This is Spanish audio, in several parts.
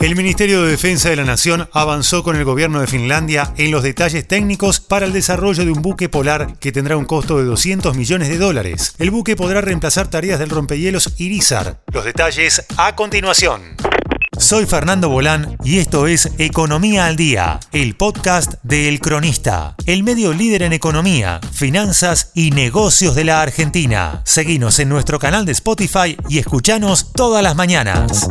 El Ministerio de Defensa de la Nación avanzó con el gobierno de Finlandia en los detalles técnicos para el desarrollo de un buque polar que tendrá un costo de 200 millones de dólares. El buque podrá reemplazar tareas del rompehielos Irizar. Los detalles a continuación. Soy Fernando Bolán y esto es Economía al Día, el podcast de El Cronista, el medio líder en economía, finanzas y negocios de la Argentina. Seguinos en nuestro canal de Spotify y escuchanos todas las mañanas.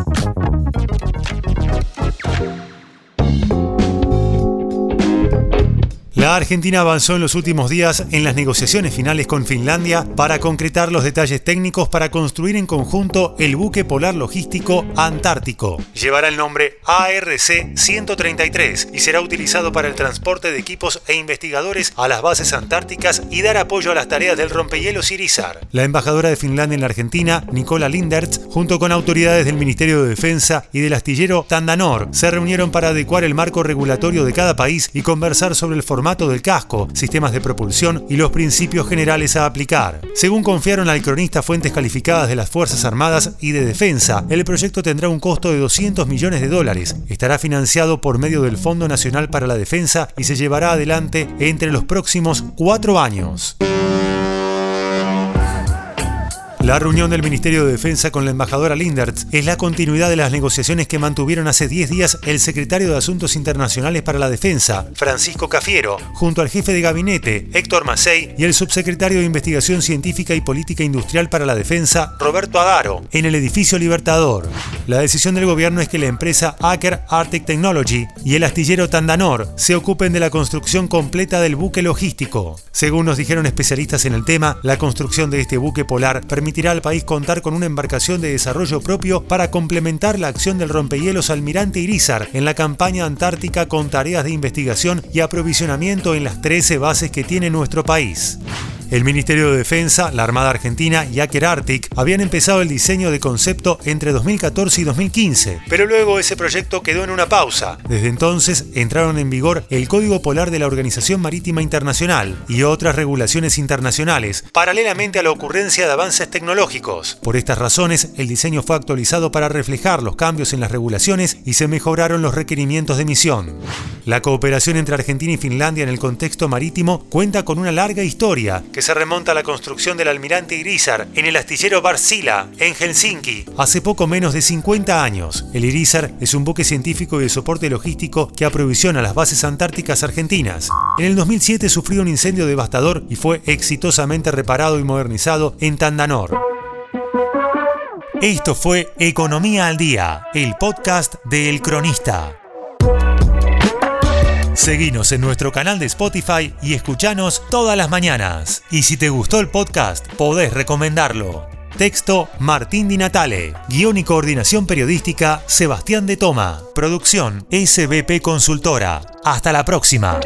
La Argentina avanzó en los últimos días en las negociaciones finales con Finlandia para concretar los detalles técnicos para construir en conjunto el buque polar logístico Antártico. Llevará el nombre ARC-133 y será utilizado para el transporte de equipos e investigadores a las bases antárticas y dar apoyo a las tareas del rompehielos Irizar. La embajadora de Finlandia en la Argentina, Nicola Lindertz, junto con autoridades del Ministerio de Defensa y del astillero Tandanor, se reunieron para adecuar el marco regulatorio de cada país y conversar sobre el formato del casco, sistemas de propulsión y los principios generales a aplicar. Según confiaron al cronista fuentes calificadas de las Fuerzas Armadas y de Defensa, el proyecto tendrá un costo de 200 millones de dólares, estará financiado por medio del Fondo Nacional para la Defensa y se llevará adelante entre los próximos cuatro años. La reunión del Ministerio de Defensa con la embajadora Lindertz es la continuidad de las negociaciones que mantuvieron hace 10 días el secretario de Asuntos Internacionales para la Defensa, Francisco Cafiero, junto al jefe de gabinete, Héctor Macei, y el subsecretario de Investigación Científica y Política Industrial para la Defensa, Roberto Agaro, en el edificio Libertador. La decisión del gobierno es que la empresa Aker Arctic Technology y el astillero Tandanor se ocupen de la construcción completa del buque logístico. Según nos dijeron especialistas en el tema, la construcción de este buque polar permite permitirá al país contar con una embarcación de desarrollo propio para complementar la acción del rompehielos Almirante Irizar en la campaña antártica con tareas de investigación y aprovisionamiento en las 13 bases que tiene nuestro país. El Ministerio de Defensa, la Armada Argentina y Aker Arctic habían empezado el diseño de concepto entre 2014 y 2015, pero luego ese proyecto quedó en una pausa. Desde entonces entraron en vigor el Código Polar de la Organización Marítima Internacional y otras regulaciones internacionales, paralelamente a la ocurrencia de avances tecnológicos. Por estas razones, el diseño fue actualizado para reflejar los cambios en las regulaciones y se mejoraron los requerimientos de misión. La cooperación entre Argentina y Finlandia en el contexto marítimo cuenta con una larga historia que se remonta a la construcción del almirante Irizar en el astillero Barsila, en Helsinki, hace poco menos de 50 años. El Irizar es un buque científico y de soporte logístico que aprovisiona las bases antárticas argentinas. En el 2007 sufrió un incendio devastador y fue exitosamente reparado y modernizado en Tandanor. Esto fue Economía al Día, el podcast de El Cronista. Seguinos en nuestro canal de Spotify y escuchanos todas las mañanas. Y si te gustó el podcast, podés recomendarlo. Texto Martín Di Natale. Guión y coordinación periodística Sebastián de Toma. Producción SBP Consultora. Hasta la próxima.